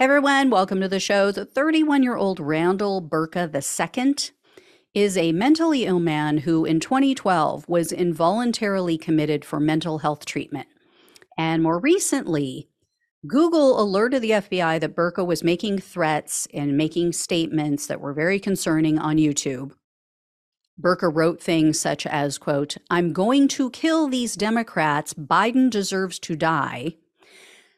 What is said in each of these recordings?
Hey everyone, welcome to the show. The 31 year old Randall Berka II is a mentally ill man who in 2012 was involuntarily committed for mental health treatment. And more recently, Google alerted the FBI that Berka was making threats and making statements that were very concerning on YouTube. Berka wrote things such as, quote, I'm going to kill these Democrats. Biden deserves to die.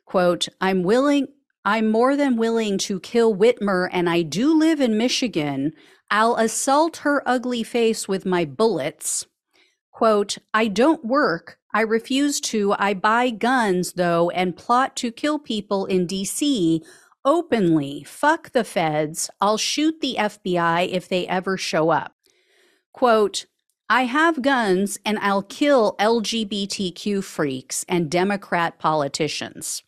Quote, I'm willing, I'm more than willing to kill Whitmer, and I do live in Michigan. I'll assault her ugly face with my bullets. Quote, I don't work. I refuse to. I buy guns, though, and plot to kill people in DC openly. Fuck the feds. I'll shoot the FBI if they ever show up. Quote, I have guns and I'll kill LGBTQ freaks and Democrat politicians.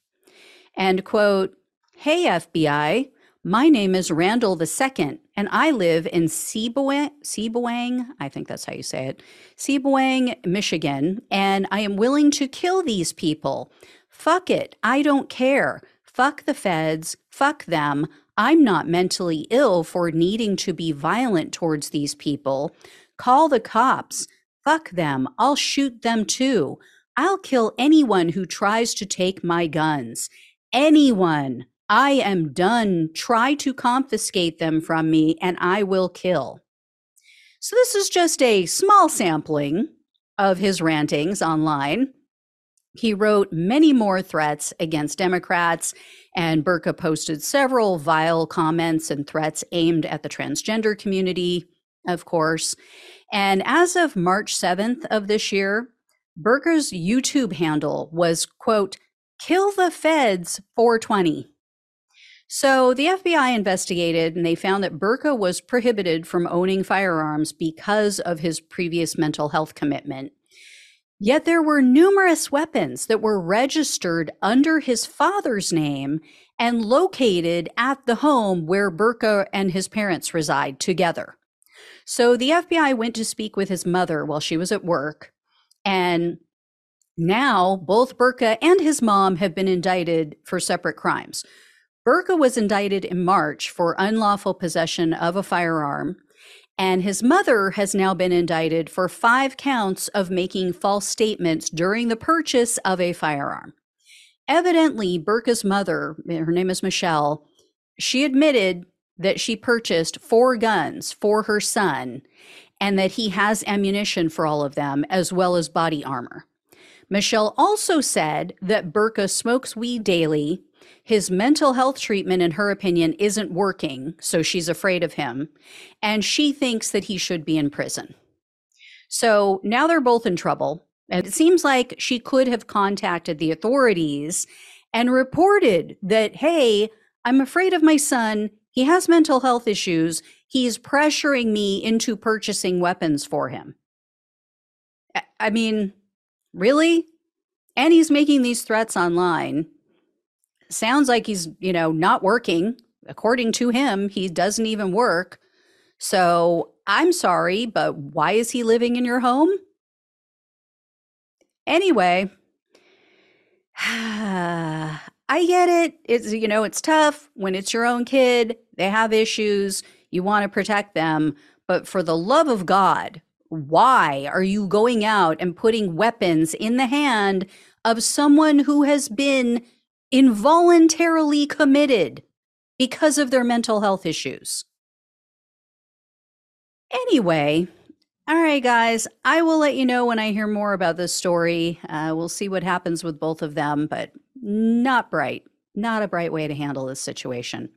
And quote, Hey, FBI, my name is Randall II, and I live in Sebewaing, I think that's how you say it, Sebewaing, Michigan, and I am willing to kill these people. Fuck it, I don't care. Fuck the feds, fuck them. I'm not mentally ill for needing to be violent towards these people. Call the cops. Fuck them. I'll shoot them too. I'll kill anyone who tries to take my guns. Anyone. I am done. Try to confiscate them from me, and I will kill. So, this is just a small sampling of his rantings online. He wrote many more threats against Democrats, and Berka posted several vile comments and threats aimed at the transgender community, of course. And as of March 7th of this year, Berka's YouTube handle was, quote, kill the feds 420. So the FBI investigated and they found that Berka was prohibited from owning firearms because of his previous mental health commitment. Yet there were numerous weapons that were registered under his father's name and located at the home where Berka and his parents reside together. So the FBI went to speak with his mother while she was at work. And now both Berka and his mom have been indicted for separate crimes. Berka was indicted in March for unlawful possession of a firearm, and his mother has now been indicted for five counts of making false statements during the purchase of a firearm. Evidently, Berka's mother, her name is Michelle, she admitted that she purchased four guns for her son and that he has ammunition for all of them, as well as body armor. Michelle also said that Berka smokes weed daily his mental health treatment, in her opinion, isn't working, so she's afraid of him. And she thinks that he should be in prison. So now they're both in trouble. And it seems like she could have contacted the authorities and reported that, hey, I'm afraid of my son. He has mental health issues. He's pressuring me into purchasing weapons for him. I mean, really? And he's making these threats online sounds like he's, you know, not working. According to him, he doesn't even work. So I'm sorry, but why is he living in your home? Anyway, I get it. It's, you know, it's tough when it's your own kid. They have issues. You want to protect them. But for the love of God, why are you going out and putting weapons in the hand of someone who has been involuntarily committed because of their mental health issues. Anyway, all right, guys, I will let you know when I hear more about this story. Uh, we'll see what happens with both of them, but not bright. Not a bright way to handle this situation.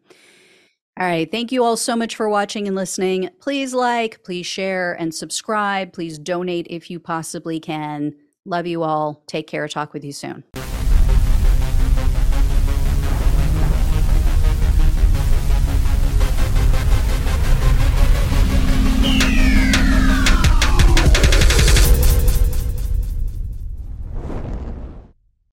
All right. Thank you all so much for watching and listening. Please like, please share, and subscribe. Please donate if you possibly can. Love you all. Take care. Talk with you soon.